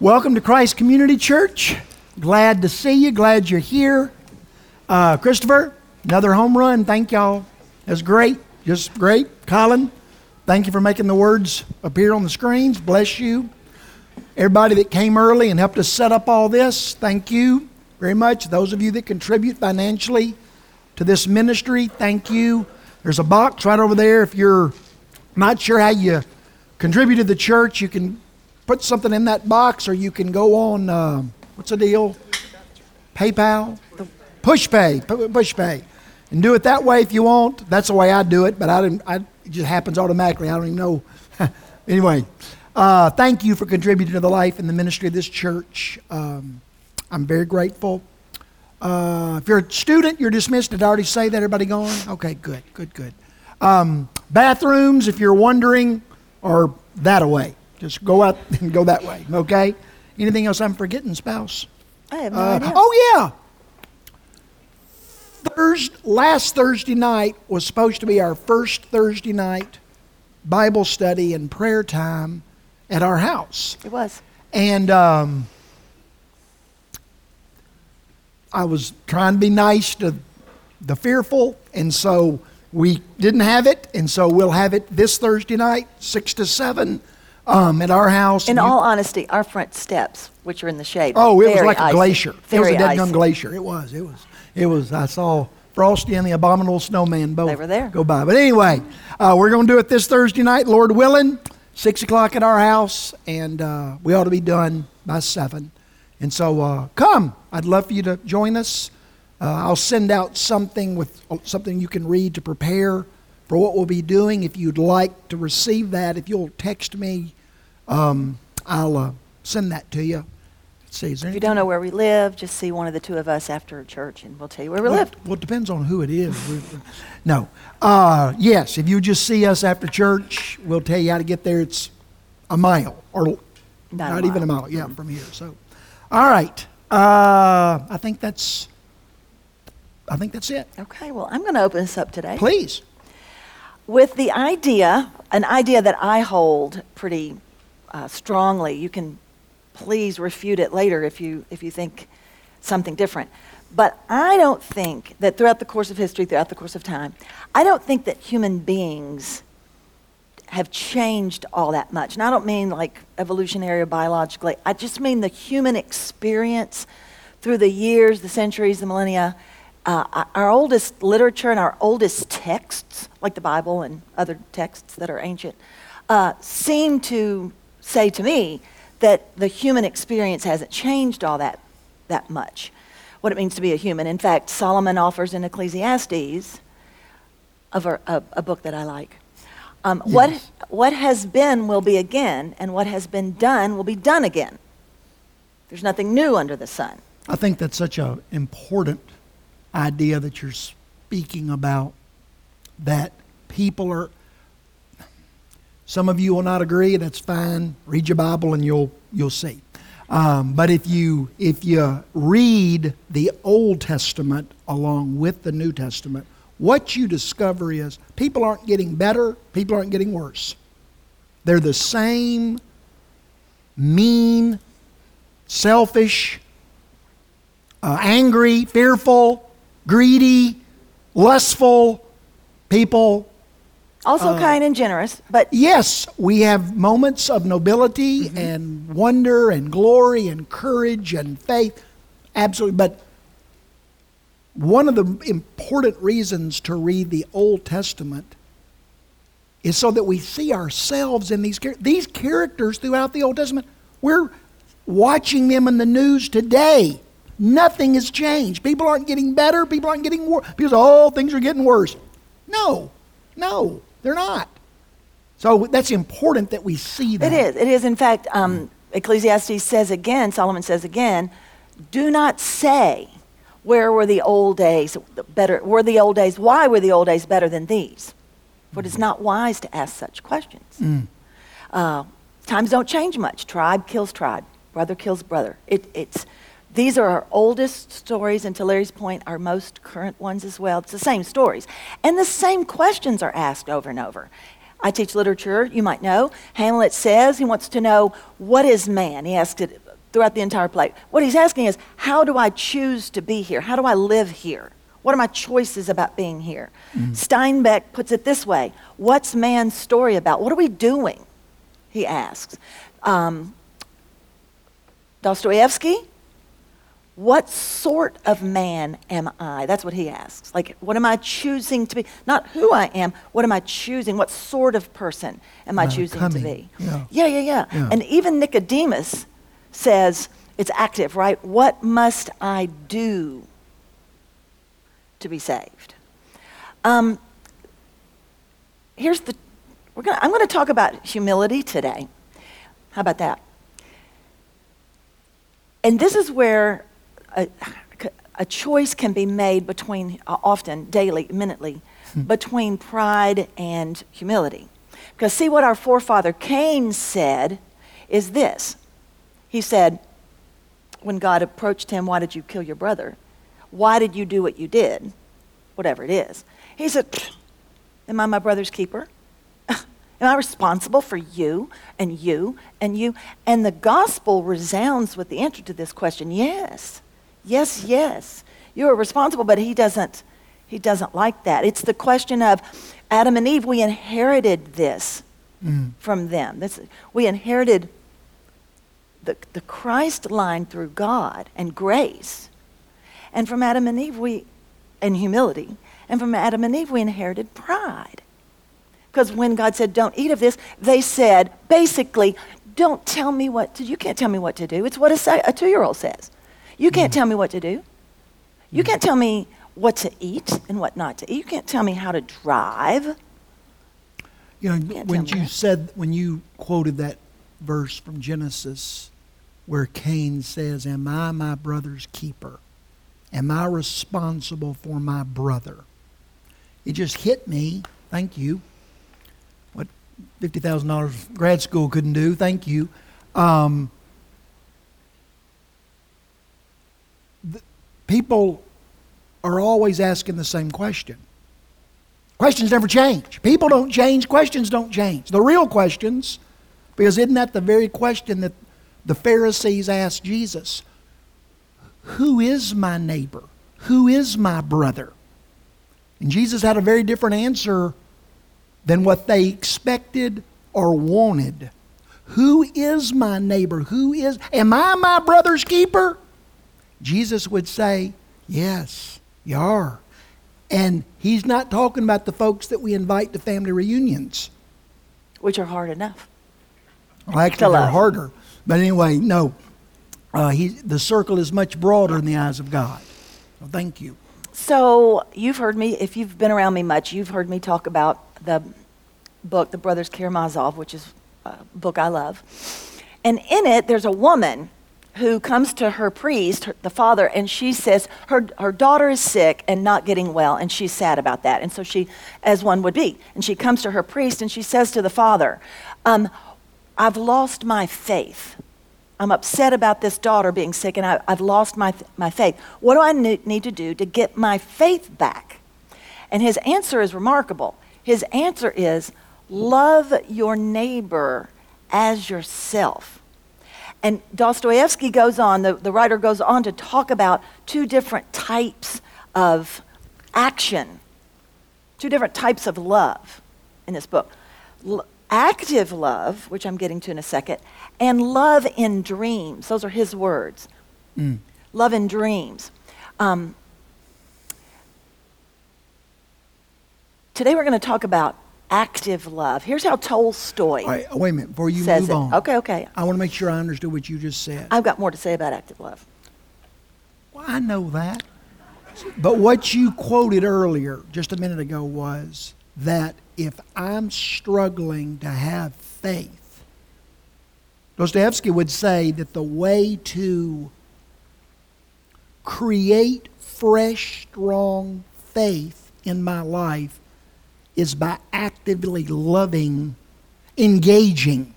Welcome to Christ Community Church. Glad to see you. Glad you're here. Uh, Christopher, another home run. Thank y'all. That's great. Just great. Colin, thank you for making the words appear on the screens. Bless you. Everybody that came early and helped us set up all this, thank you very much. Those of you that contribute financially to this ministry, thank you. There's a box right over there. If you're not sure how you contribute to the church, you can put something in that box, or you can go on uh, what's the deal? PayPal, PushPay, PushPay, and do it that way if you want. That's the way I do it, but I didn't. I, it just happens automatically. I don't even know. anyway, uh, thank you for contributing to the life and the ministry of this church. Um, I'm very grateful. Uh, if you're a student, you're dismissed. Did I already say that? Everybody gone? Okay, good, good, good. Um, bathrooms, if you're wondering, are that away. Just go out and go that way, okay? Anything else I'm forgetting, spouse? I have no uh, idea. Oh, yeah. Thursday, last Thursday night was supposed to be our first Thursday night Bible study and prayer time at our house. It was. And um, I was trying to be nice to the fearful, and so we didn't have it, and so we'll have it this Thursday night, 6 to 7 um, at our house. In all honesty, our front steps, which are in the shade, oh, it was like icy. a glacier. It was a dead gum icy. glacier. It was. It was. It was. I saw Frosty and the Abominable Snowman both They were there. go by. But anyway, uh, we're going to do it this Thursday night, Lord willing, six o'clock at our house, and uh, we ought to be done by seven. And so, uh, come. I'd love for you to join us. Uh, I'll send out something with uh, something you can read to prepare for what we'll be doing. If you'd like to receive that, if you'll text me, um, I'll uh, send that to you. Let's see, If you don't know where we live, just see one of the two of us after church, and we'll tell you where we well, live. Well, it depends on who it is. No. Uh, yes, if you just see us after church, we'll tell you how to get there. It's a mile or Not a even a mile. mile. Yeah, from here. So, all right. Uh, I think that's. I think that's it. Okay, well, I'm going to open this up today Please. With the idea, an idea that I hold pretty uh, strongly. You can please refute it later if you if you think something different. But I don't think that throughout the course of history, throughout the course of time, I don't think that human beings have changed all that much. And I don't mean like evolutionary or biologically. I just mean the human experience through the years, the centuries, the millennia. Uh, our oldest literature and our oldest texts, like the Bible and other texts that are ancient, uh, seem to say to me that the human experience hasn't changed all that, that much. What it means to be a human. In fact, Solomon offers in Ecclesiastes, a, a, a book that I like, um, what, what has been will be again, and what has been done will be done again. There's nothing new under the sun. I think that's such an important idea that you're speaking about. That people are. Some of you will not agree. That's fine. Read your Bible and you'll you'll see. Um, but if you if you read the Old Testament along with the New Testament, what you discover is people aren't getting better. People aren't getting worse. They're the same mean, selfish, uh, angry, fearful, greedy, lustful people. Also uh, kind and generous, but Yes, we have moments of nobility mm-hmm. and wonder and glory and courage and faith. Absolutely. But one of the important reasons to read the Old Testament is so that we see ourselves in these these characters throughout the Old Testament. We're watching them in the news today. Nothing has changed. People aren't getting better. People aren't getting worse. People say, "Oh, things are getting worse." No, no, they're not. So that's important that we see that. it is. It is, in fact, um, Ecclesiastes says again, Solomon says again, do not say, where were the old days better, were the old days, why were the old days better than these? For it is not wise to ask such questions. Uh, times don't change much. Tribe kills tribe, brother kills brother. It, it's, these are our oldest stories, and to Larry's point, our most current ones as well. It's the same stories. And the same questions are asked over and over. I teach literature, you might know. Hamlet says he wants to know, what is man? He asks it throughout the entire play. What he's asking is, how do I choose to be here? How do I live here? What are my choices about being here? Mm. Steinbeck puts it this way What's man's story about? What are we doing? He asks. Um, Dostoevsky, what sort of man am I? That's what he asks. Like, what am I choosing to be? Not who I am, what am I choosing? What sort of person am I uh, choosing coming. to be? Yeah. yeah, yeah, yeah. yeah. And even Nicodemus says, it's active, right? What must I do to be saved? Um, here's the, we're gonna, I'm going to talk about humility today. How about that? And this is where a, a choice can be made between, uh, often, daily, minutely, hmm. between pride and humility. Because see what our forefather Cain said is this. He said, when God approached him, Why did you kill your brother? Why did you do what you did? Whatever it is. He said, Am I my brother's keeper? Am I responsible for you and you and you? And the gospel resounds with the answer to this question yes. Yes, yes. You are responsible, but he doesn't he doesn't like that. It's the question of Adam and Eve, we inherited this mm. from them. This, we inherited the, the Christ line through God and grace. And from Adam and Eve, we, and humility. And from Adam and Eve, we inherited pride. Because when God said, don't eat of this, they said, basically, don't tell me what to do. You can't tell me what to do. It's what a, a two year old says. You can't mm. tell me what to do. You mm. can't tell me what to eat and what not to eat. You can't tell me how to drive. You know, you when you that. said, when you quoted that verse from Genesis where Cain says, Am I my brother's keeper? Am I responsible for my brother? It just hit me. Thank you. What $50,000 grad school couldn't do. Thank you. Um, people are always asking the same question. Questions never change. People don't change, questions don't change. The real questions, because isn't that the very question that the Pharisees asked Jesus? Who is my neighbor? Who is my brother? And Jesus had a very different answer than what they expected or wanted. Who is my neighbor? Who is, am I my brother's keeper? Jesus would say, Yes, you are. And he's not talking about the folks that we invite to family reunions, which are hard enough. Well, actually, they're harder. But anyway, no. Uh, he, the circle is much broader in the eyes of God. So thank you. So you've heard me, if you've been around me much, you've heard me talk about the book, The Brothers Karamazov, which is a book I love. And in it, there's a woman who comes to her priest, her, the father, and she says her, her daughter is sick and not getting well, and she's sad about that. And so she, as one would be, and she comes to her priest and she says to the father, um, I've lost my faith. I'm upset about this daughter being sick, and I, have lost my, my faith. What do I need to do to get my faith back? And his answer is remarkable. His answer is love your neighbor as yourself. And Dostoevsky goes on, the, the writer goes on to talk about two different types of action, two different types of love in this book. L- active love, which I'm getting to in a second, and love in dreams. Those are his words. Mm. Love in dreams. Um, today we're going to talk about active love. Here's how Tolstoy. All right, wait a minute. Before you move it. on. Okay, okay. I want to make sure I understood what you just said. I've got more to say about active love. Well, I know that. But what you quoted earlier, just a minute ago, was that if I'm struggling to have faith, Dostoevsky would say that the way to create fresh, strong faith in my life is by actively loving, engaging.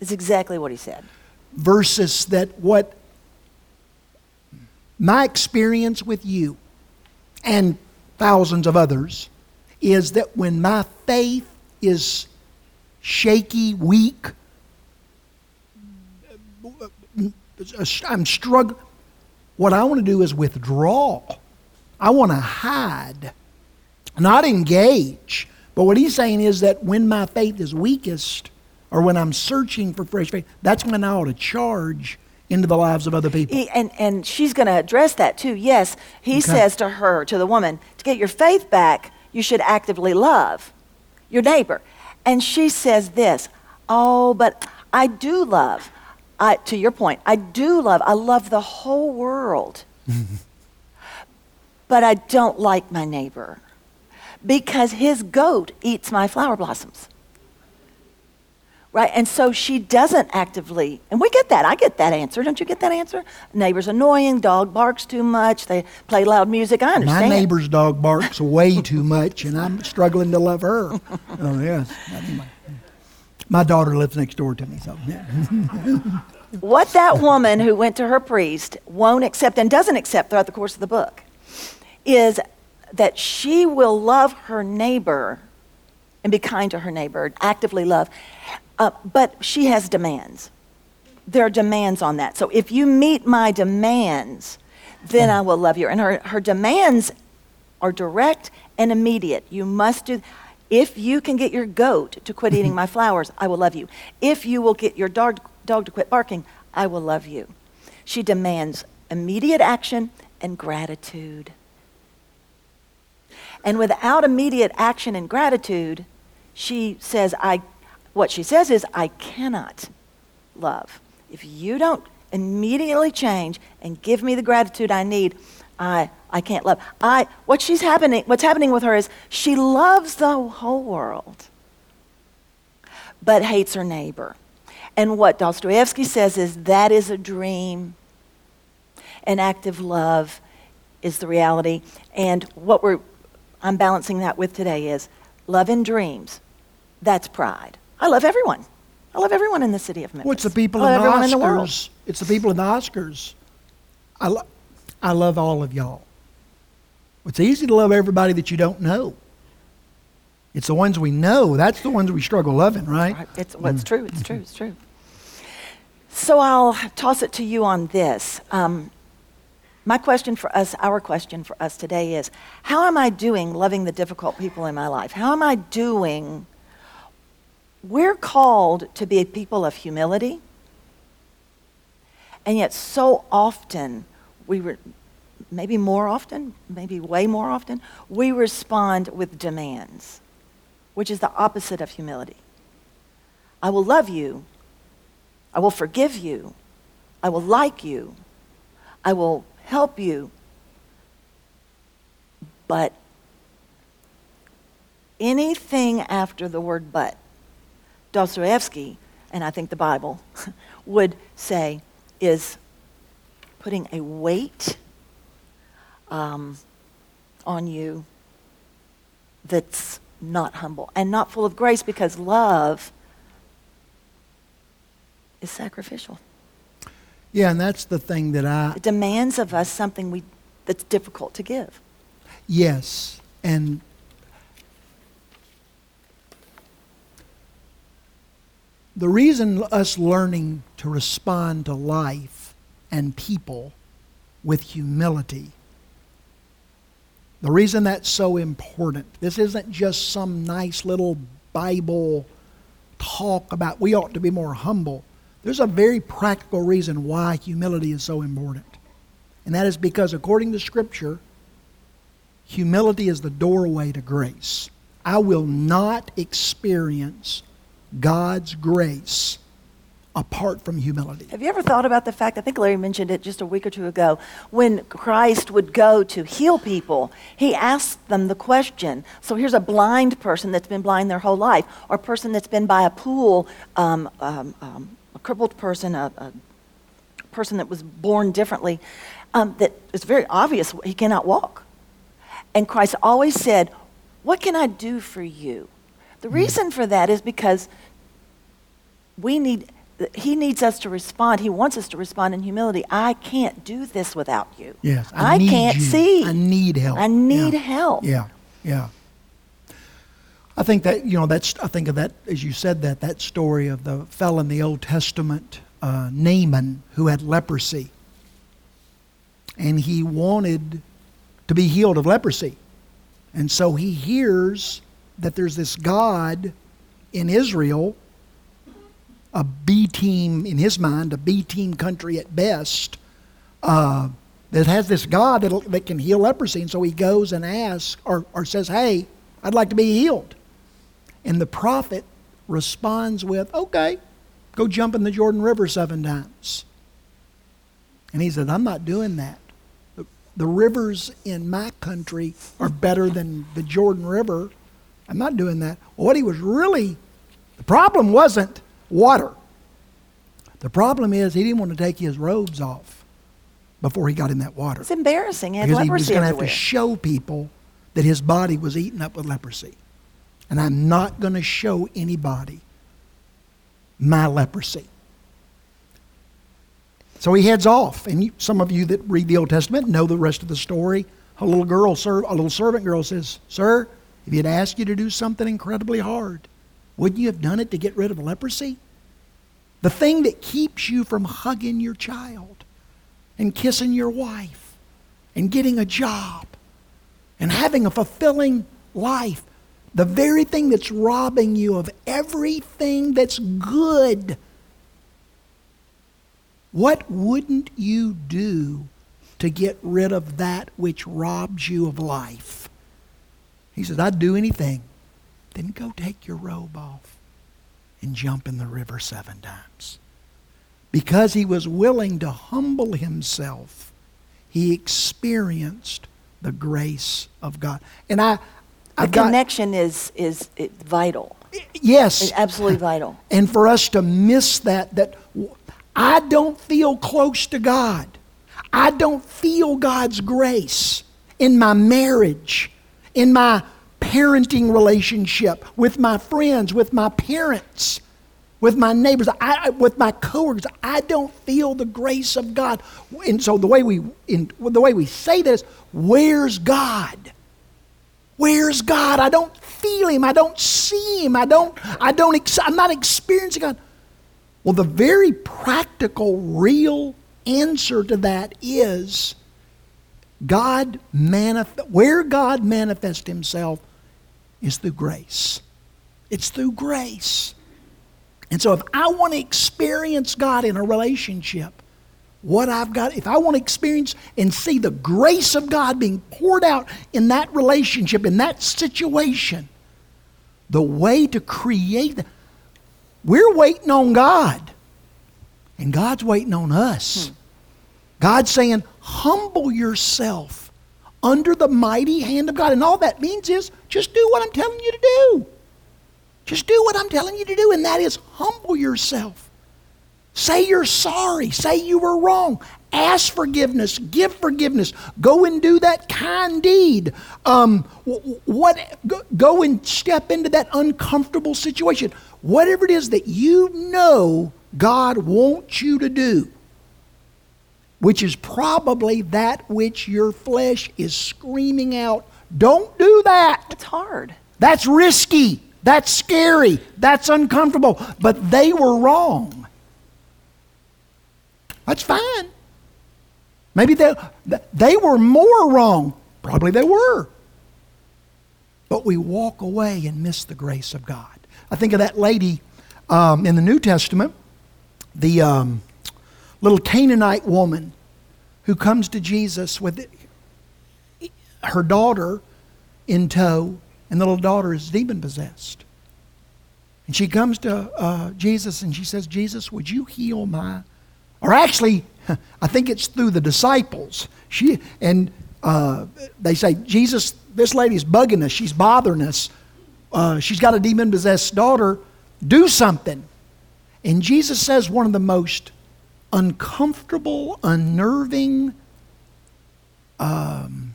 It's exactly what he said. Versus that what my experience with you and thousands of others is that when my faith is shaky, weak, I'm struggling. What I want to do is withdraw. I want to hide, not engage. But what he's saying is that when my faith is weakest, or when I'm searching for fresh faith, that's when I ought to charge into the lives of other people. He, and, and she's going to address that too. Yes, he okay. says to her, to the woman, to get your faith back, you should actively love your neighbor. And she says this, oh, but I do love. I, to your point, I do love. I love the whole world. but I don't like my neighbor because his goat eats my flower blossoms right? And so she doesn't actively, and we get that. I get that answer. Don't you get that answer? Neighbor's annoying, dog barks too much, they play loud music. I understand. My neighbor's dog barks way too much, and I'm struggling to love her. oh, yes. My daughter lives next door to me, so. What that woman who went to her priest won't accept and doesn't accept throughout the course of the book is that she will love her neighbor and be kind to her neighbor, actively love. Uh, but she has demands. There are demands on that. So if you meet my demands, then I will love you. And her, her demands are direct and immediate. You must do. If you can get your goat to quit eating my flowers, I will love you. If you will get your dog, dog to quit barking, I will love you. She demands immediate action and gratitude. And without immediate action and gratitude, she says, I what she says is, I cannot love. If you don't immediately change and give me the gratitude I need, I, I can't love. I, what she's happening, what's happening with her is she loves the whole world, but hates her neighbor. And what Dostoevsky says is that is a dream. An active love is the reality. And what we're, I'm balancing that with today is love and dreams. That's pride. I love everyone. I love everyone in the city of Memphis. Well, it's the people in the Oscars. In the world. It's the people in the Oscars. I, lo- I love all of y'all. It's easy to love everybody that you don't know. It's the ones we know. That's the ones we struggle loving, right? right. It's, well, it's mm. true. It's true. It's true. So I'll toss it to you on this. Um, my question for us, our question for us today is how am I doing loving the difficult people in my life? How am I doing we're called to be a people of humility, and yet so often we re- maybe more often, maybe way more often, we respond with demands, which is the opposite of humility. I will love you. I will forgive you. I will like you. I will help you. But anything after the word but Dostoevsky, and I think the Bible, would say is putting a weight um, on you that's not humble and not full of grace because love is sacrificial. Yeah, and that's the thing that I. It demands of us something we, that's difficult to give. Yes, and The reason us learning to respond to life and people with humility, the reason that's so important, this isn't just some nice little Bible talk about we ought to be more humble. There's a very practical reason why humility is so important. And that is because, according to Scripture, humility is the doorway to grace. I will not experience God's grace apart from humility. Have you ever thought about the fact, I think Larry mentioned it just a week or two ago, when Christ would go to heal people, he asked them the question. So here's a blind person that's been blind their whole life, or a person that's been by a pool, um, um, um, a crippled person, a, a, person that was born differently, um, that it's very obvious he cannot walk. And Christ always said, What can I do for you? The reason for that is because we need he needs us to respond. He wants us to respond in humility. I can't do this without you. Yes, I, I can't you. see. I need help. I need yeah. help. Yeah, yeah. I think that you know that's. I think of that as you said that that story of the fellow in the Old Testament uh, Naaman who had leprosy. And he wanted to be healed of leprosy. And so he hears that there's this God in Israel, a B team in his mind, a B team country at best, uh, that has this God that, can heal leprosy. And so he goes and asks or, or says, Hey, I'd like to be healed. And the prophet responds with, Okay, go jump in the Jordan River seven times. And he said, I'm not doing that. The, the rivers in my country are better than the Jordan River. I'm not doing that. What he was really, the problem wasn't water. The problem is he didn't want to take his robes off before he got in that water. It's embarrassing. He because he was going to have to show people that his body was eaten up with leprosy. And I'm not going to show anybody my leprosy. So he heads off, and you, some of you that read the Old Testament know the rest of the story. A little girl, serv- a little servant girl says, "Sir, if he had asked you to do something incredibly hard, wouldn't you have done it to get rid of leprosy? The thing that keeps you from hugging your child and kissing your wife and getting a job and having a fulfilling life, the very thing that's robbing you of everything that's good." What wouldn't you do to get rid of that which robs you of life? He says, I'd do anything. Then go take your robe off and jump in the river seven times. Because he was willing to humble himself, he experienced the grace of God. And I, The I got, connection is is is vital. yes, It's absolutely vital. and for us to miss that that I don't feel close to god. I don't feel god's grace in my marriage in my parenting relationship with my friends with my parents with my neighbors I, with my coworkers. I don't feel the grace of god. And so the way we in, the way we say this where's god Where's God? I don't feel him. I don't see him. I don't, I don't, ex- I'm not experiencing God. Well, the very practical, real answer to that is God manifest, where God manifests himself is through grace. It's through grace. And so if I want to experience God in a relationship, what I've got, if I want to experience and see the grace of God being poured out in that relationship, in that situation, the way to create we're waiting on God. And God's waiting on us. Hmm. God's saying, humble yourself under the mighty hand of God. And all that means is just do what I'm telling you to do. Just do what I'm telling you to do, and that is humble yourself. Say you're sorry. Say you were wrong. Ask forgiveness. Give forgiveness. Go and do that kind deed. Um, what? Go, go and step into that uncomfortable situation. Whatever it is that you know God wants you to do, which is probably that which your flesh is screaming out. Don't do that. It's hard. That's risky. That's scary. That's uncomfortable. But they were wrong. That's fine. Maybe they, they were more wrong. Probably they were. But we walk away and miss the grace of God. I think of that lady um, in the New Testament, the um, little Canaanite woman who comes to Jesus with her daughter in tow, and the little daughter is demon possessed. And she comes to uh, Jesus and she says, Jesus, would you heal my. Or actually, I think it's through the disciples. She And uh, they say, Jesus, this lady's bugging us. She's bothering us. Uh, she's got a demon possessed daughter. Do something. And Jesus says one of the most uncomfortable, unnerving, um,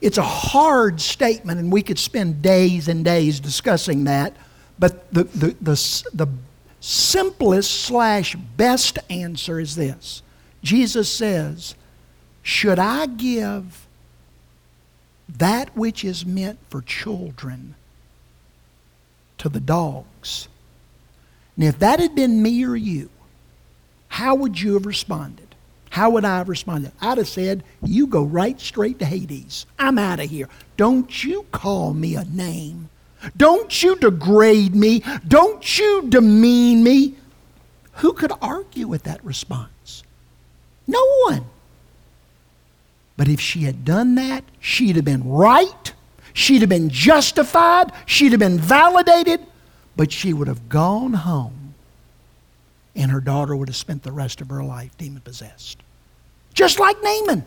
it's a hard statement, and we could spend days and days discussing that. But the, the, the, the simplest slash best answer is this Jesus says, Should I give that which is meant for children to the dogs? And if that had been me or you, how would you have responded? How would I have responded? I'd have said, You go right straight to Hades. I'm out of here. Don't you call me a name. Don't you degrade me. Don't you demean me. Who could argue with that response? No one. But if she had done that, she'd have been right. She'd have been justified. She'd have been validated. But she would have gone home and her daughter would have spent the rest of her life demon possessed. Just like Naaman.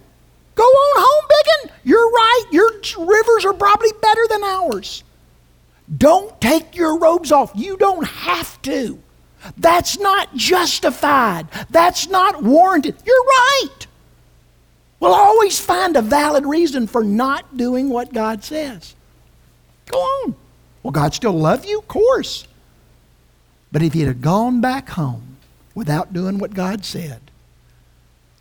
Go on home, Biggin. You're right. Your rivers are probably better than ours. Don't take your robes off. You don't have to. That's not justified. That's not warranted. You're right. We'll always find a valid reason for not doing what God says. Go on. Will God still love you? Of course. But if you'd have gone back home without doing what God said,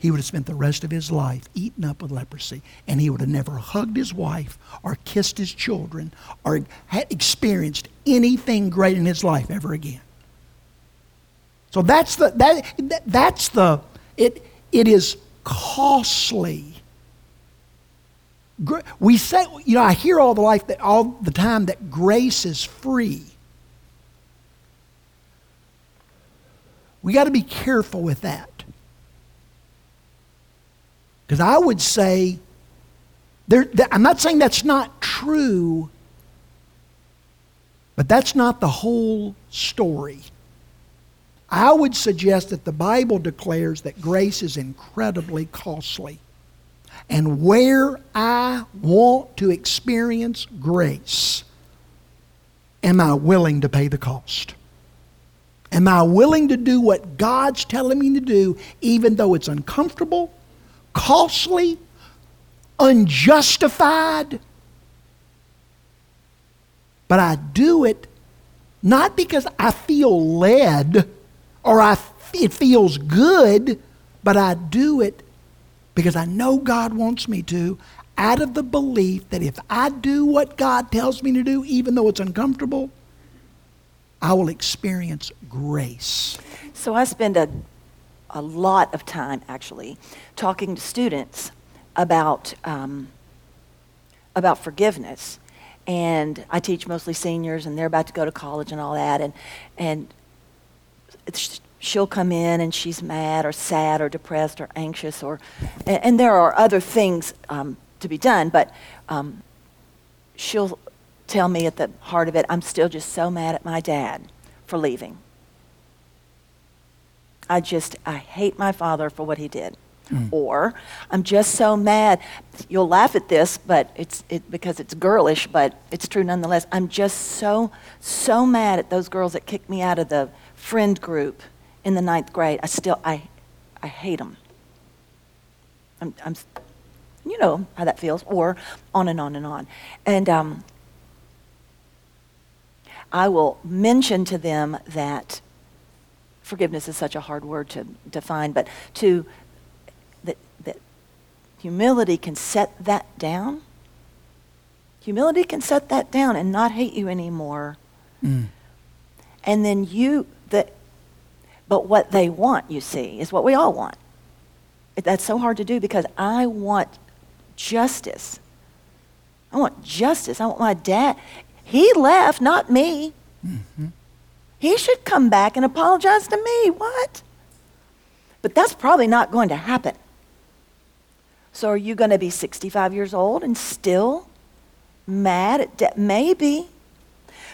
he would have spent the rest of his life eaten up with leprosy, and he would have never hugged his wife or kissed his children or had experienced anything great in his life ever again. So that's the that that's the it it is costly. We say, you know, I hear all the life that all the time that grace is free. We got to be careful with that. Because I would say, there, I'm not saying that's not true, but that's not the whole story. I would suggest that the Bible declares that grace is incredibly costly. And where I want to experience grace, am I willing to pay the cost? Am I willing to do what God's telling me to do, even though it's uncomfortable, costly, unjustified? But I do it not because I feel led or I, it feels good, but I do it because I know God wants me to, out of the belief that if I do what God tells me to do, even though it's uncomfortable, I will experience grace. So I spend a, a lot of time, actually, talking to students about, um, about forgiveness. And I teach mostly seniors, and they're about to go to college and all that. And, and she'll come in and she's mad or sad or depressed or anxious or and, and there are other things um, to be done but um, she'll tell me at the heart of it i'm still just so mad at my dad for leaving i just i hate my father for what he did mm. or i'm just so mad you'll laugh at this but it's it, because it's girlish but it's true nonetheless i'm just so so mad at those girls that kicked me out of the friend group in the ninth grade. I still, I, I hate them. I'm, I'm, you know how that feels, or on and on and on. And um, I will mention to them that forgiveness is such a hard word to define, but to that, that humility can set that down. Humility can set that down and not hate you anymore. Mm. And then you, the, but what they want, you see, is what we all want. That's so hard to do because I want justice. I want justice. I want my dad. He left, not me. Mm-hmm. He should come back and apologize to me. What? But that's probably not going to happen. So are you going to be 65 years old and still mad at death? Maybe.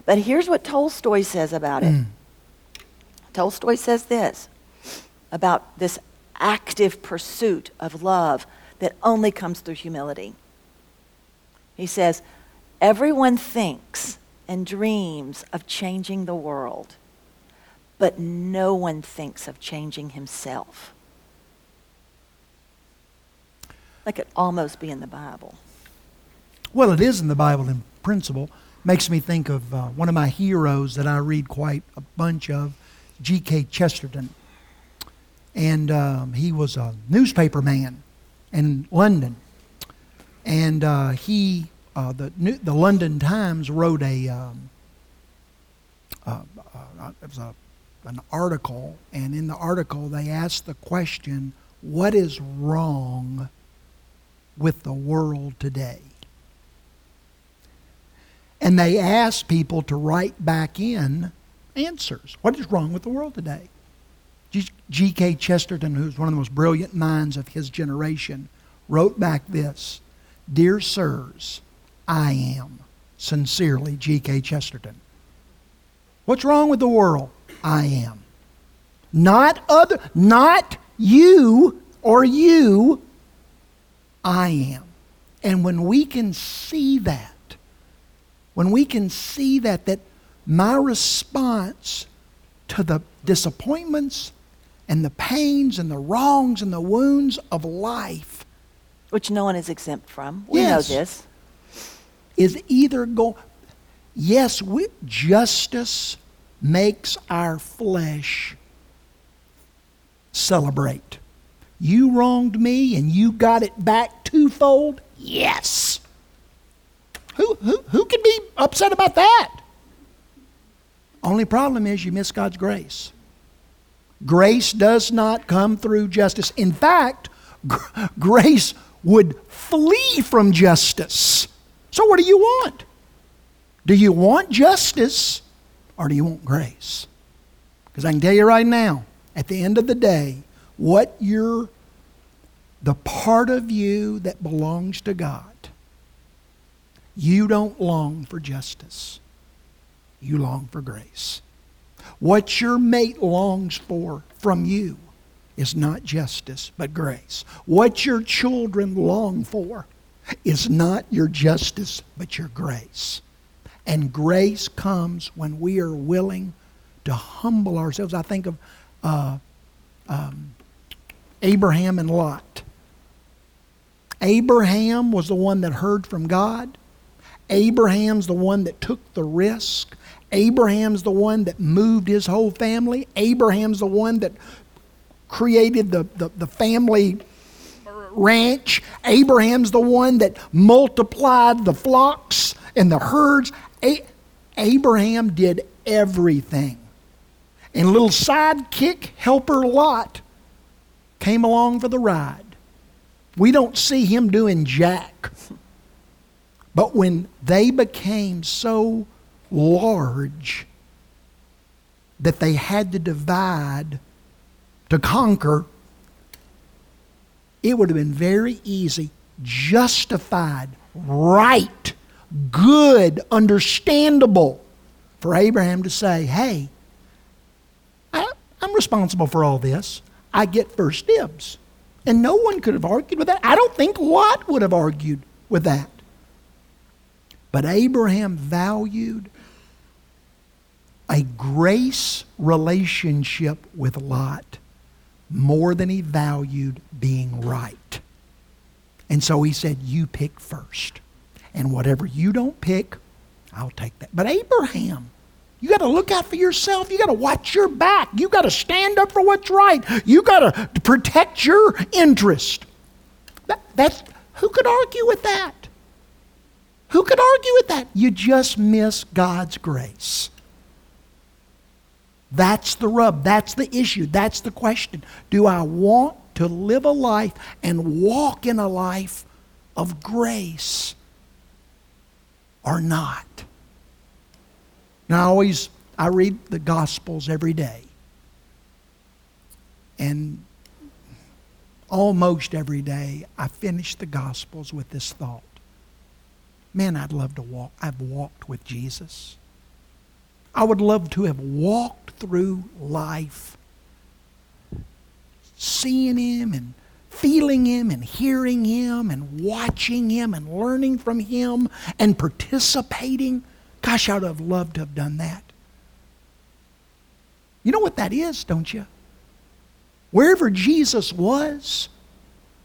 But here's what Tolstoy says about it. Mm. Tolstoy says this about this active pursuit of love that only comes through humility. He says, Everyone thinks and dreams of changing the world, but no one thinks of changing himself. That could almost be in the Bible. Well, it is in the Bible in principle. Makes me think of uh, one of my heroes that I read quite a bunch of, G.K. Chesterton. And um, he was a newspaper man in London. And uh, he, uh, the, New, the London Times wrote a, um, uh, uh it was a an article, and in the article they asked the question, What is wrong with the world today? And they asked people to write back in answers. What is wrong with the world today? G.K. Chesterton, who's one of the most brilliant minds of his generation, wrote back this Dear sirs, I am sincerely G.K. Chesterton. What's wrong with the world? I am. Not other not you or you. I am. And when we can see that, when we can see that that my response to the disappointments and the pains and the wrongs and the wounds of life which no one is exempt from. We yes, know this. Is either go yes, we, justice makes our flesh celebrate. You wronged me and you got it back twofold? Yes. Who, who, who can be upset about that? Only problem is you miss God's grace. Grace does not come through justice. In fact, gr- grace would flee from justice. So, what do you want? Do you want justice or do you want grace? Because I can tell you right now, at the end of the day, what you're, the part of you that belongs to God, you don't long for justice. You long for grace. What your mate longs for from you is not justice, but grace. What your children long for is not your justice, but your grace. And grace comes when we are willing to humble ourselves. I think of uh, um, Abraham and Lot. Abraham was the one that heard from God. Abraham's the one that took the risk. Abraham's the one that moved his whole family. Abraham's the one that created the, the, the family ranch. Abraham's the one that multiplied the flocks and the herds. A- Abraham did everything. And little sidekick helper Lot came along for the ride. We don't see him doing jack. But when they became so large that they had to divide to conquer, it would have been very easy, justified, right good, understandable for Abraham to say, hey, I, am responsible for all this. I get first dibs. And no one could have argued with that. I don't think Lot would have argued with that. But Abraham valued a grace relationship with Lot more than he valued being right. And so he said, You pick first. And whatever you don't pick, I'll take that. But Abraham, you got to look out for yourself. You got to watch your back. You got to stand up for what's right. You got to protect your interest. That, that's who could argue with that? Who could argue with that? You just miss God's grace. That's the rub. That's the issue. That's the question. Do I want to live a life and walk in a life of grace? Or not. Now, I always I read the Gospels every day, and almost every day I finish the Gospels with this thought: Man, I'd love to walk. I've walked with Jesus. I would love to have walked through life, seeing Him and feeling Him and hearing Him and watching Him and learning from Him and participating. Gosh, I would have loved to have done that. You know what that is, don't you? Wherever Jesus was,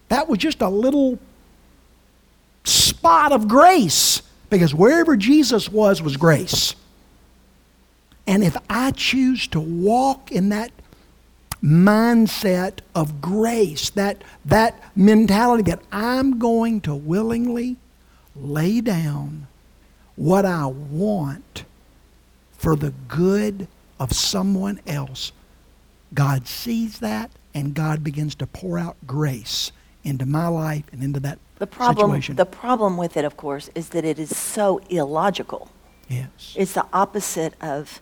that was just a little spot of grace because wherever Jesus was was grace. And if I choose to walk in that mindset of grace, that, that mentality that I'm going to willingly lay down what I want for the good of someone else, God sees that and God begins to pour out grace into my life and into that The problem, situation. the problem with it, of course, is that it is so illogical. yes. It's the opposite of,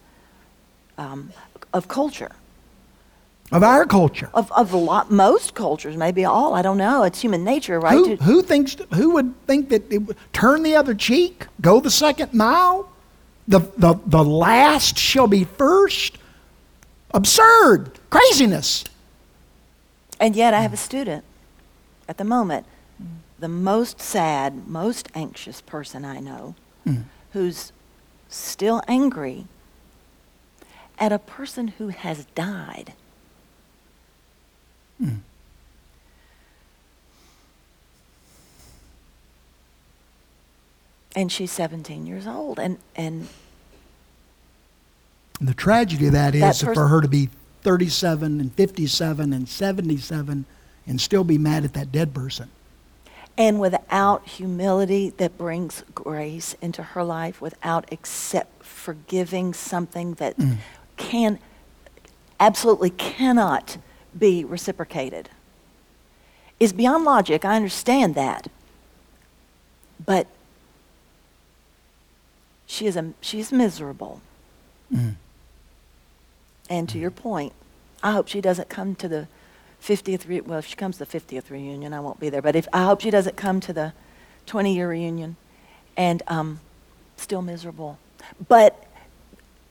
um, of culture. Of our culture. Of, of a lot, most cultures, maybe all, I don't know. It's human nature, right? Who, to- who thinks who would think that it, would turn the other cheek, go the second mile? The, the, the last shall be first? Absurd. Craziness. And yet, I have a student at the moment, the most sad, most anxious person I know, mm. who's still angry at a person who has died. Hmm. And she's 17 years old. And, and And the tragedy of that is That for her to be 37 and 57 and 77 and still be mad at that dead person. And without humility that brings grace into her life, without accept forgiving something that hmm. can absolutely cannot be reciprocated, is beyond logic. I understand that. But she is a, she's miserable. And to your point, I hope she doesn't come to the 50th, re- well, if she comes to the 50th reunion, I won't be there. But if I hope she doesn't come to the 20 year reunion and um, still miserable. But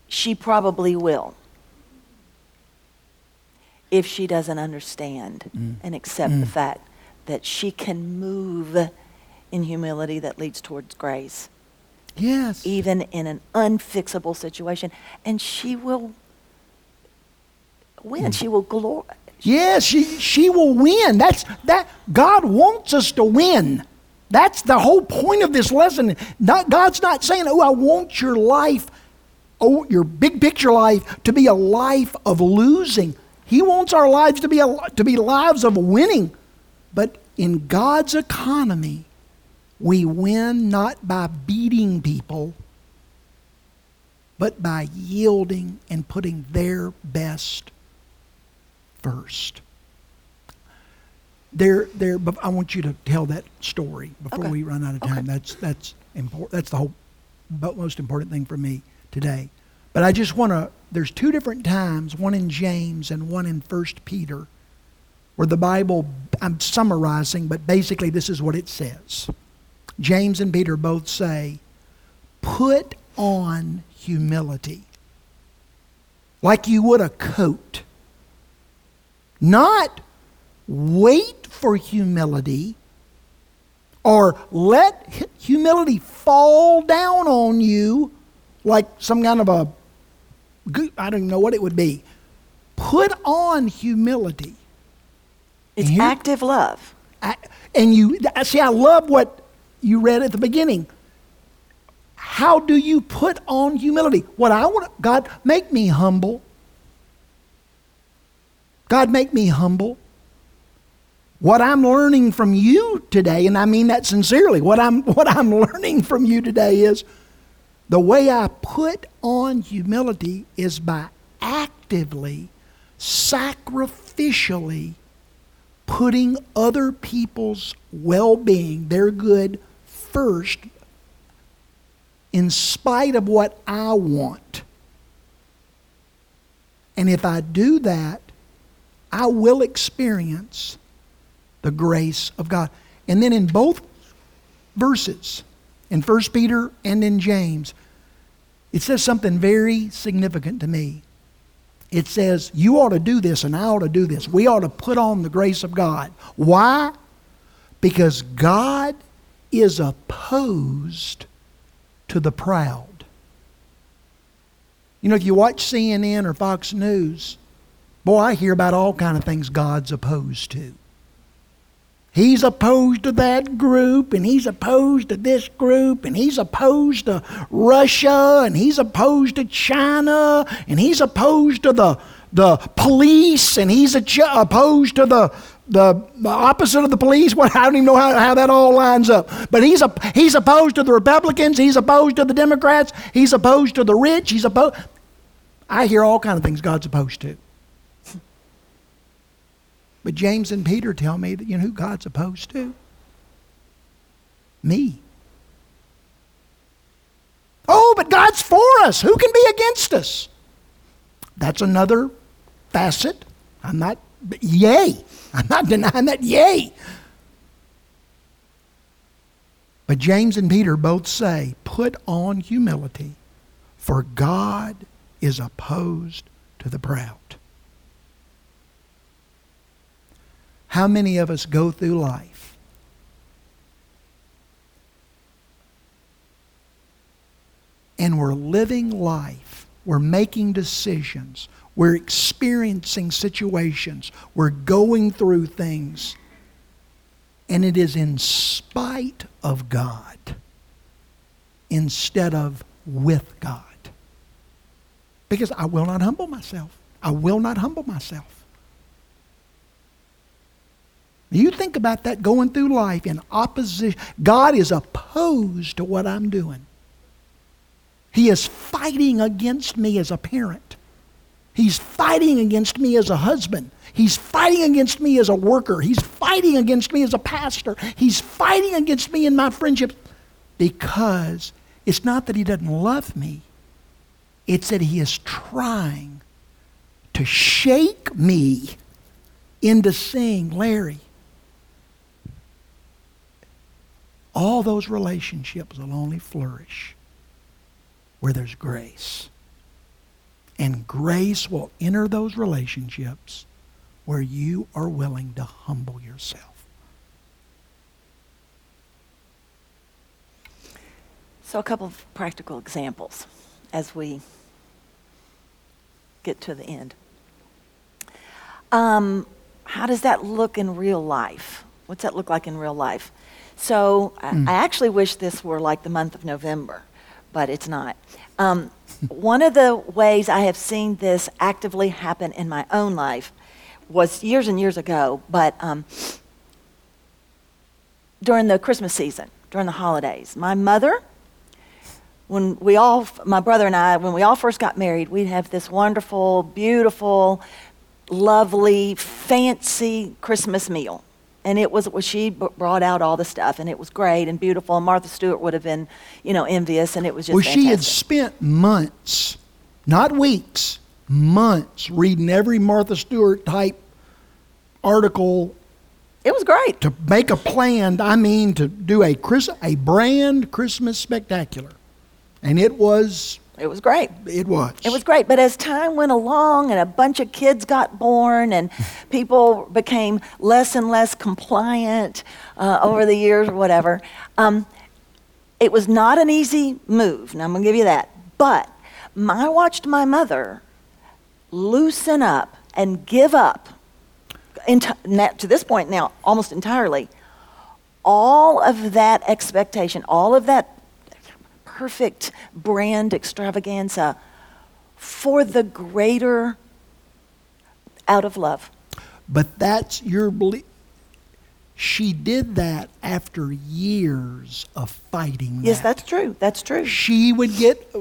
she probably will if she doesn't understand mm. and accept the mm. fact that she can move in humility that leads towards grace, Yes. even in an unfixable situation. And she will win. Mm. She will glory. Yes, she, she will win. That's that God wants us to win. That's the whole point of this lesson. Not, God's not saying, "Oh, I want your life, oh, your big picture life to be a life of losing." He wants our lives to be a, to be lives of winning. But in God's economy, we win not by beating people, but by yielding and putting their best first. There, there. But I want you to tell that story before Okay. we run out of Okay. time. That's that's important. That's the whole, but most important thing for me today. But I just want to. There's two different times, one in James and one in First Peter, where the Bible. I'm summarizing, but basically this is what it says. James and Peter both say, "Put on humility, like you would a coat." Not wait for humility or let humility fall down on you like some kind of a, I don't even know what it would be. Put on humility. It's Here- active love. I, and you see, I love what you read at the beginning. How do you put on humility? What I want, God, make me humble. God, make me humble. What I'm learning from you today, and I mean that sincerely, what I'm, what I'm learning from you today is the way I put on humility is by actively, sacrificially putting other people's well being, their good, first, in spite of what I want. And if I do that, I will experience the grace of God. And then in both verses, in 1 Peter and in James, it says something very significant to me. It says, You ought to do this, and I ought to do this. We ought to put on the grace of God. Why? Because God is opposed to the proud. You know, if you watch CNN or Fox News, boy, I hear about all kind of things God's opposed to. He's opposed to that group, and he's opposed to this group, and he's opposed to Russia, and he's opposed to China, and he's opposed to the, the police, and he's ch- opposed to the, the, the opposite of the police. What I don't even know how, how that all lines up. But he's, a, he's opposed to the Republicans, he's opposed to the Democrats, he's opposed to the rich, he's opposed. I hear all kind of things God's opposed to. But James and Peter tell me that you know who God's opposed to? Me. Oh, but God's for us. Who can be against us? That's another facet. I'm not, yay. I'm not denying that, yay. But James and Peter both say, put on humility, for God is opposed to the proud. How many of us go through life and we're living life, we're making decisions, we're experiencing situations, we're going through things, and it is in spite of God instead of with God. Because I will not humble myself. I will not humble myself. You think about that going through life in opposition. God is opposed to what I'm doing. He is fighting against me as a parent. He's fighting against me as a husband. He's fighting against me as a worker. He's fighting against me as a pastor. He's fighting against me in my friendships because it's not that he doesn't love me, it's that he is trying to shake me into saying, Larry, all those relationships will only flourish where there's grace. And grace will enter those relationships where you are willing to humble yourself. So, a couple of practical examples as we get to the end. Um, how does that look in real life? What's that look like in real life? So mm. I, I, actually wish this were like the month of November, but it's not. Um, one of the ways I have seen this actively happen in my own life was years and years ago, but um, during the Christmas season, during the holidays. My mother, when we all, my brother and I, when we all first got married, we'd have this wonderful, beautiful, lovely, fancy Christmas meal and it was she brought out all the stuff and it was great and beautiful and martha stewart would have been you know envious and it was just well fantastic. she had spent months not weeks months reading every martha stewart type article it was great to make a plan i mean to do a Chris, a brand christmas spectacular and it was it was great. It was. It was great. But as time went along and a bunch of kids got born and people became less and less compliant uh, over the years or whatever, um, it was not an easy move. Now, I'm going to give you that. But I watched my mother loosen up and give up, to this point now, almost entirely, all of that expectation, all of that perfect brand extravaganza for the greater out of love. But that's your belief. She did that after years of fighting. Yes, that's true. That's true. She would get.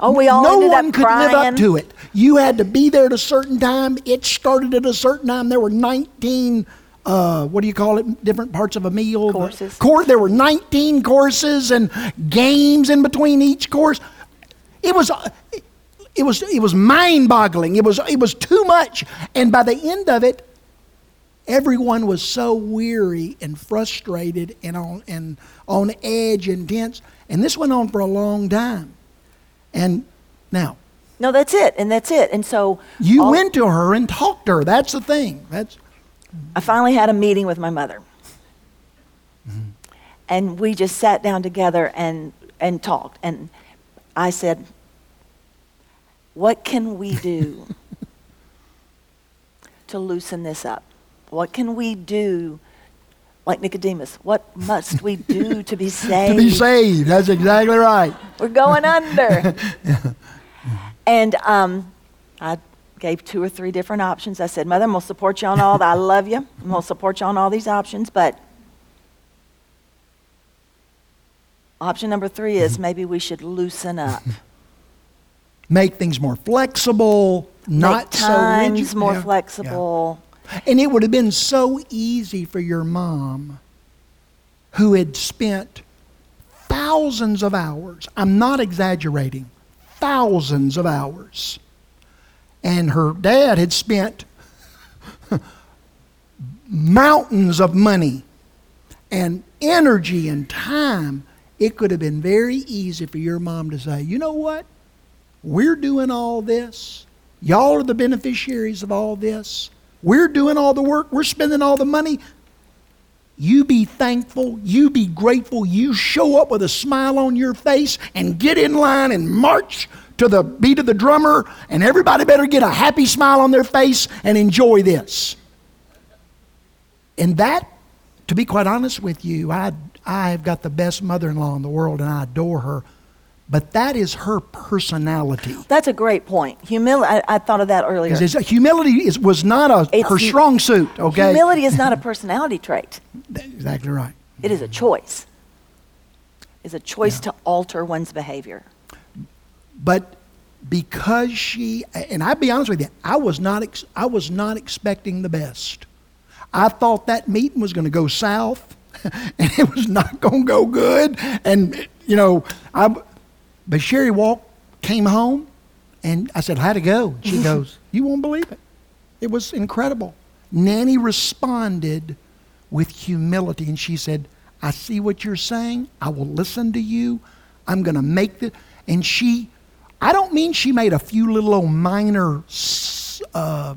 Oh, we all no one could crying. live up to it. You had to be there at a certain time. It started at a certain time. There were 19 uh, what do you call it? Different parts of a meal. Courses. The, there were 19 courses and games in between each course. It was. It was, it was mind-boggling. It was, it was too much. And by the end of it, everyone was so weary and frustrated and on, and on edge and tense. And this went on for a long time. And now, no, that's it, and that's it. And so you went to her and talked to her. That's the thing. That's I finally had a meeting with my mother. Mm-hmm. And we just sat down together and, and talked. And I said, What can we do to loosen this up? What can we do? Like Nicodemus, what must we do to be saved? to be saved, that's exactly right. We're going under. and um, I gave two or three different options. I said, Mother, I'm going to support you on all that. I love you. I'm going to support you on all these options. But option number three is mm-hmm. maybe we should loosen up. make things more flexible, not Make times so rigid. more Yeah, yeah. flexible. And it would have been so easy for your mom, who had spent thousands of hours, I'm not exaggerating, thousands of hours, and her dad had spent mountains of money and energy and time. It could have been very easy for your mom to say, you know what? We're doing all this. Y'all are the beneficiaries of all this. We're doing all the work. We're spending all the money. You be thankful. You be grateful. You show up with a smile on your face and get in line and march to the beat of the drummer, and everybody better get a happy smile on their face and enjoy this. And that, to be quite honest with you, I, I've got the best mother in law in the world and I adore her. But that is her personality. That's a great point. Humility. I, I thought of that earlier. Because humility is, was not a, It's her strong suit, okay? Humility is not a personality trait. Exactly right. It is a choice. It's a choice to alter one's behavior. But because she, and I'll be honest with you, I was not, ex, I was not expecting the best. I thought that meeting was going to go south, and it was not going to go good. And you know, I, but Sherry walked, came home, and I said, "How'd it go?" She goes, "You won't believe it. It was incredible." Nanny responded with humility, and she said, "I see what you're saying. I will listen to you. I'm going to make the." And she, I don't mean she made a few little old minor uh,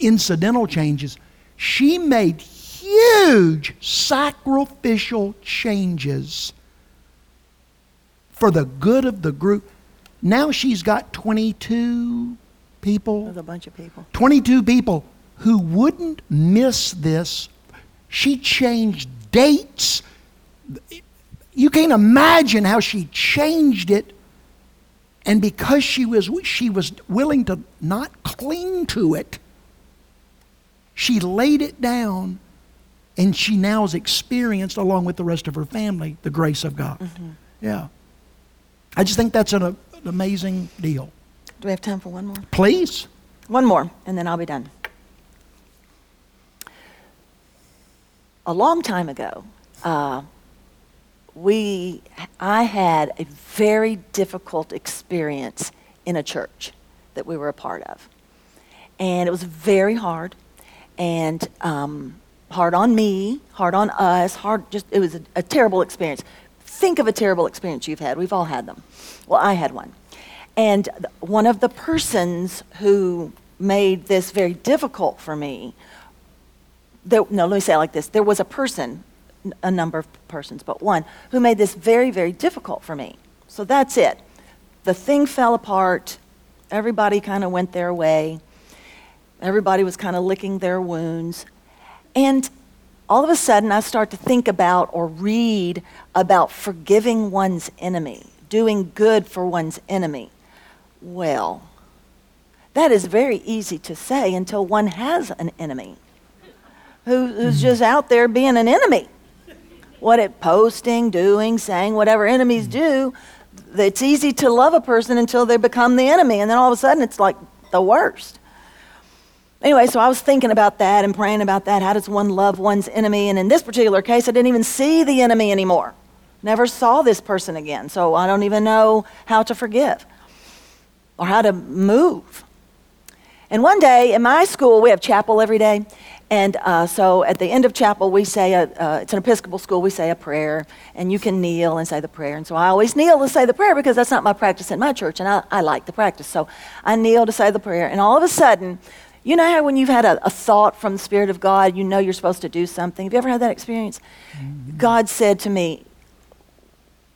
incidental changes. She made huge sacrificial changes for the good of the group. Now she's got 22 people, There's a bunch of people. 22 people who wouldn't miss this. She changed dates. You can't imagine how she changed it. And because she was, she was willing to not cling to it, she laid it down and she now has experienced, along with the rest of her family, the grace of God. Yeah. I just think that's an, an amazing deal. Do we have time for one more? Please. One more, and then I'll be done. A long time ago, uh, we, I had a very difficult experience in a church that we were a part of. And it was very hard, and um, hard on me, hard on us, hard, just, it was a, a terrible experience. Think of a terrible experience you've had. We've all had them. Well, I had one. And one of the persons who made this very difficult for me, there, no, let me say it like this. There was a person, a number of persons, but one, who made this very, very difficult for me. So that's it. The thing fell apart. Everybody kind of went their way. Everybody was kind of licking their wounds. And all of a sudden, I start to think about or read about forgiving one's enemy, doing good for one's enemy. Well, that is very easy to say until one has an enemy who, who's mm-hmm. just out there being an enemy. What it posting, doing, saying, whatever enemies mm. do, it's easy to love a person until they become the enemy, and then all of a sudden it's like the worst. Anyway, so I was thinking about that and praying about that. How does one love one's enemy? And in this particular case, I didn't even see the enemy anymore. Never saw this person again. So I don't even know how to forgive or how to move. And one day in my school, we have chapel every day. And uh, so at the end of chapel, we say, a, uh, it's an Episcopal school, we say a prayer, and you can kneel and say the prayer. And so I always kneel to say the prayer because that's not my practice in my church, and I, I like the practice. So I kneel to say the prayer. And all of a sudden, you know how when you've had a, a thought from the Spirit of God, you know you're supposed to do something? Have you ever had that experience? God said to me,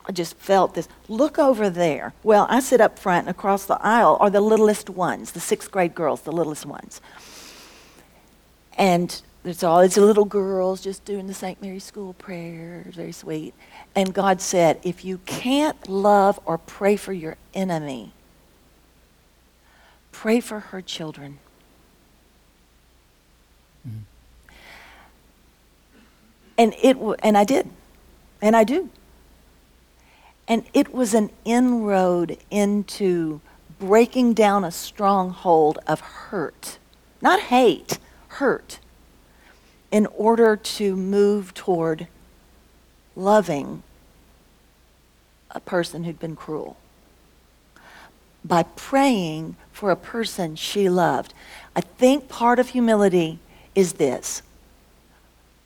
I just felt this. Look over there. Well, I sit up front and across the aisle are the littlest ones, the sixth grade girls, the littlest ones. And there's all these little girls just doing the St. Mary's School prayer. Very sweet. And God said, if you can't love or pray for your enemy, pray for her children. Mm-hmm. And it w- and I did. And I do. And it was an inroad into breaking down a stronghold of hurt, not hate, hurt, in order to move toward loving a person who'd been cruel. By praying for a person she loved. I think part of humility is this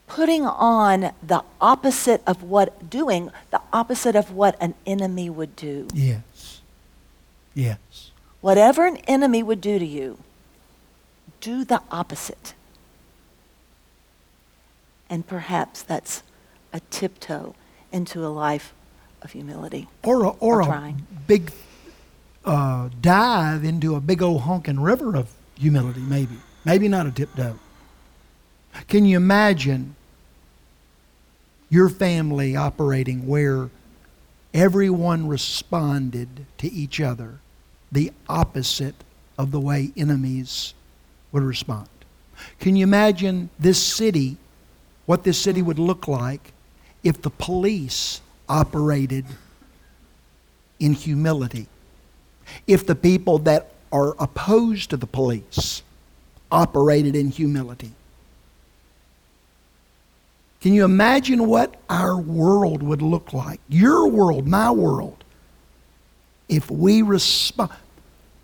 putting on the opposite of what, doing the opposite of what an enemy would do. Yes. Yes. Whatever an enemy would do to you, do the opposite. And perhaps that's a tiptoe into a life of humility. Or a, or a trying. big uh, dive into a big old honking river of humility, maybe. Maybe not a tiptoe. Can you imagine your family operating where everyone responded to each other the opposite of the way enemies would respond. Can you imagine this city, what this city would look like if the police operated in humility? If the people that are opposed to the police operated in humility? Can you imagine what our world would look like? Your world, my world, if we respond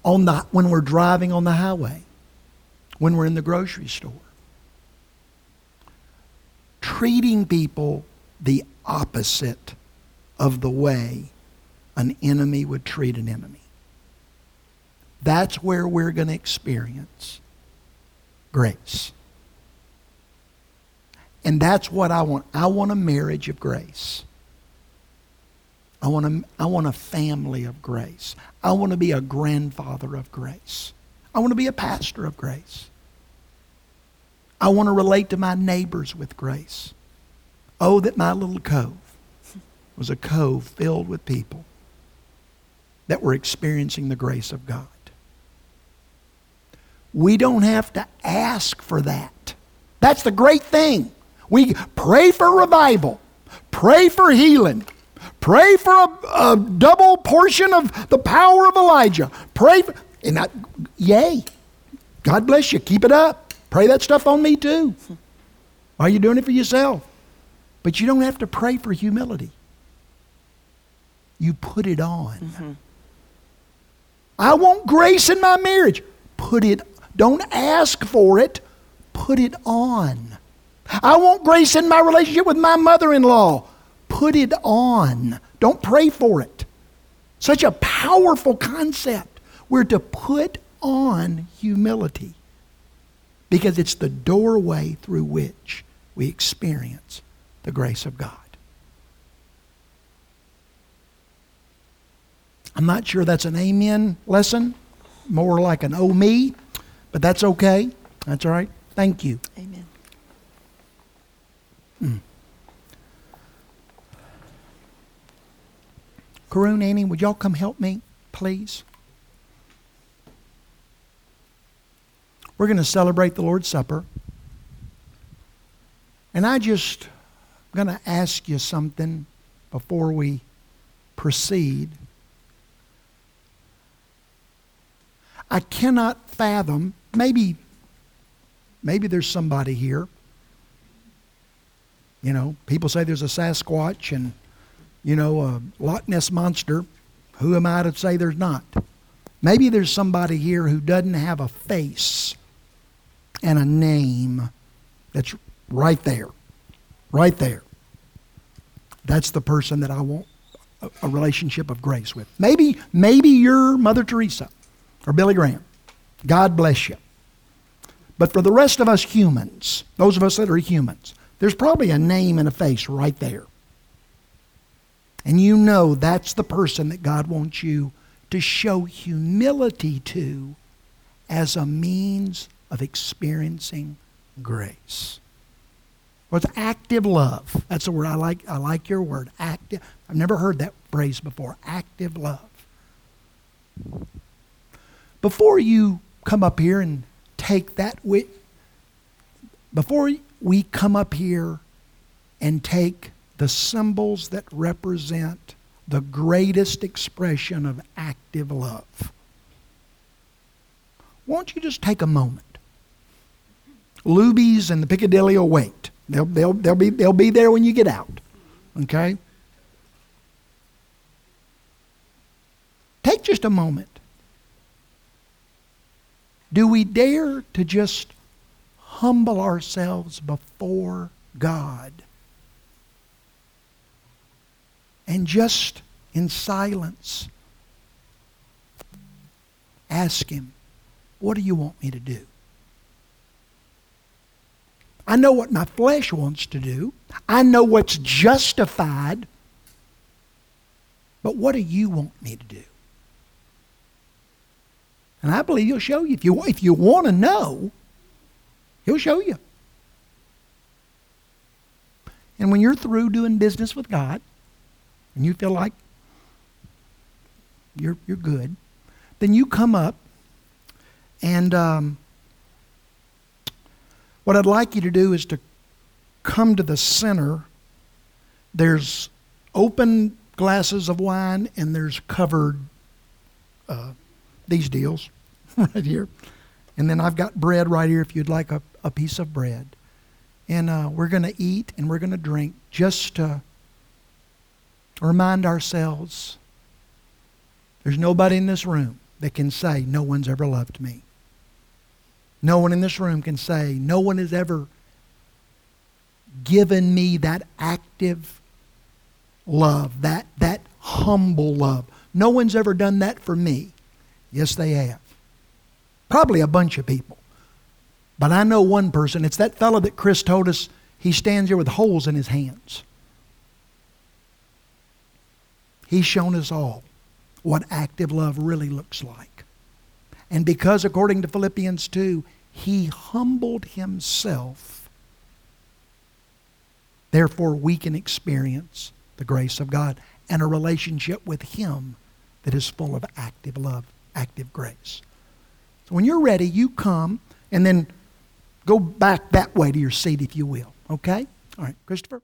on the when we're driving on the highway, when we're in the grocery store, treating people the opposite of the way an enemy would treat an enemy. That's where we're going to experience grace. And that's what I want. I want a marriage of grace. I want, a, I want a family of grace. I want to be a grandfather of grace. I want to be a pastor of grace. I want to relate to my neighbors with grace. Oh, that my little cove was a cove filled with people that were experiencing the grace of God. We don't have to ask for that. That's the great thing. We pray for revival, pray for healing, pray for a, a double portion of the power of Elijah. Pray for, and I, yay. God bless you. Keep it up. Pray that stuff on me too. Are you doing it for yourself? But you don't have to pray for humility. You put it on. Mm-hmm. I want grace in my marriage. Put it don't ask for it, put it on. I want grace in my relationship with my mother in law. Put it on. Don't pray for it. Such a powerful concept. We're to put on humility because it's the doorway through which we experience the grace of God. I'm not sure that's an amen lesson, more like an oh me. But that's okay. That's all right. Thank you. Amen. Mm. Karun, Annie, would y'all come help me, please? We're going to celebrate the Lord's Supper. And I just am going to ask you something before we proceed. I cannot fathom maybe maybe there's somebody here. You know, people say there's a Sasquatch and you know a Loch Ness monster. Who am I to say there's not? Maybe there's somebody here who doesn't have a face and a name that's right there. Right there. That's the person that I want a, relationship of grace with. Maybe maybe you're Mother Teresa or Billy Graham. God bless you. But for the rest of us humans, those of us that are humans, there's probably a name and a face right there. And you know that's the person that God wants you to show humility to as a means of experiencing grace. Well, it's active love. That's the word I like. I like your word, active. I've never heard that phrase before. Active love. Before you come up here and take that with, before we come up here and take the symbols that represent the greatest expression of active love, won't you just take a moment? Luby's and the Piccadilly will wait. They'll, they'll, they'll, be, they'll be there when you get out. Okay? Take just a moment. Do we dare to just humble ourselves before God and just in silence ask Him, What do you want me to do? I know what my flesh wants to do. I know what's justified. But what do you want me to do? And I believe he'll show you. If you, if you want to know, he'll show you. And when you're through doing business with God, and you feel like you're, you're good, then you come up and um, what I'd like you to do is to come to the center. There's open glasses of wine and there's covered uh, these deals right here. And then I've got bread right here if you'd like a, a piece of bread. And uh, we're going to eat and we're going to drink just to remind ourselves there's nobody in this room that can say, No one's ever loved me. No one in this room can say, no one has ever given me that active love, that, that humble love. No one's ever done that for me. Yes, they have. Probably a bunch of people. But I know one person. It's that fellow that Chris told us he stands here with holes in his hands. He's shown us all what active love really looks like. And because, according to Philippians 2, he humbled himself, therefore we can experience the grace of God and a relationship with him that is full of active love, active grace. So when you're ready, you come and then go back that way to your seat, if you will. Okay? All right, Christopher?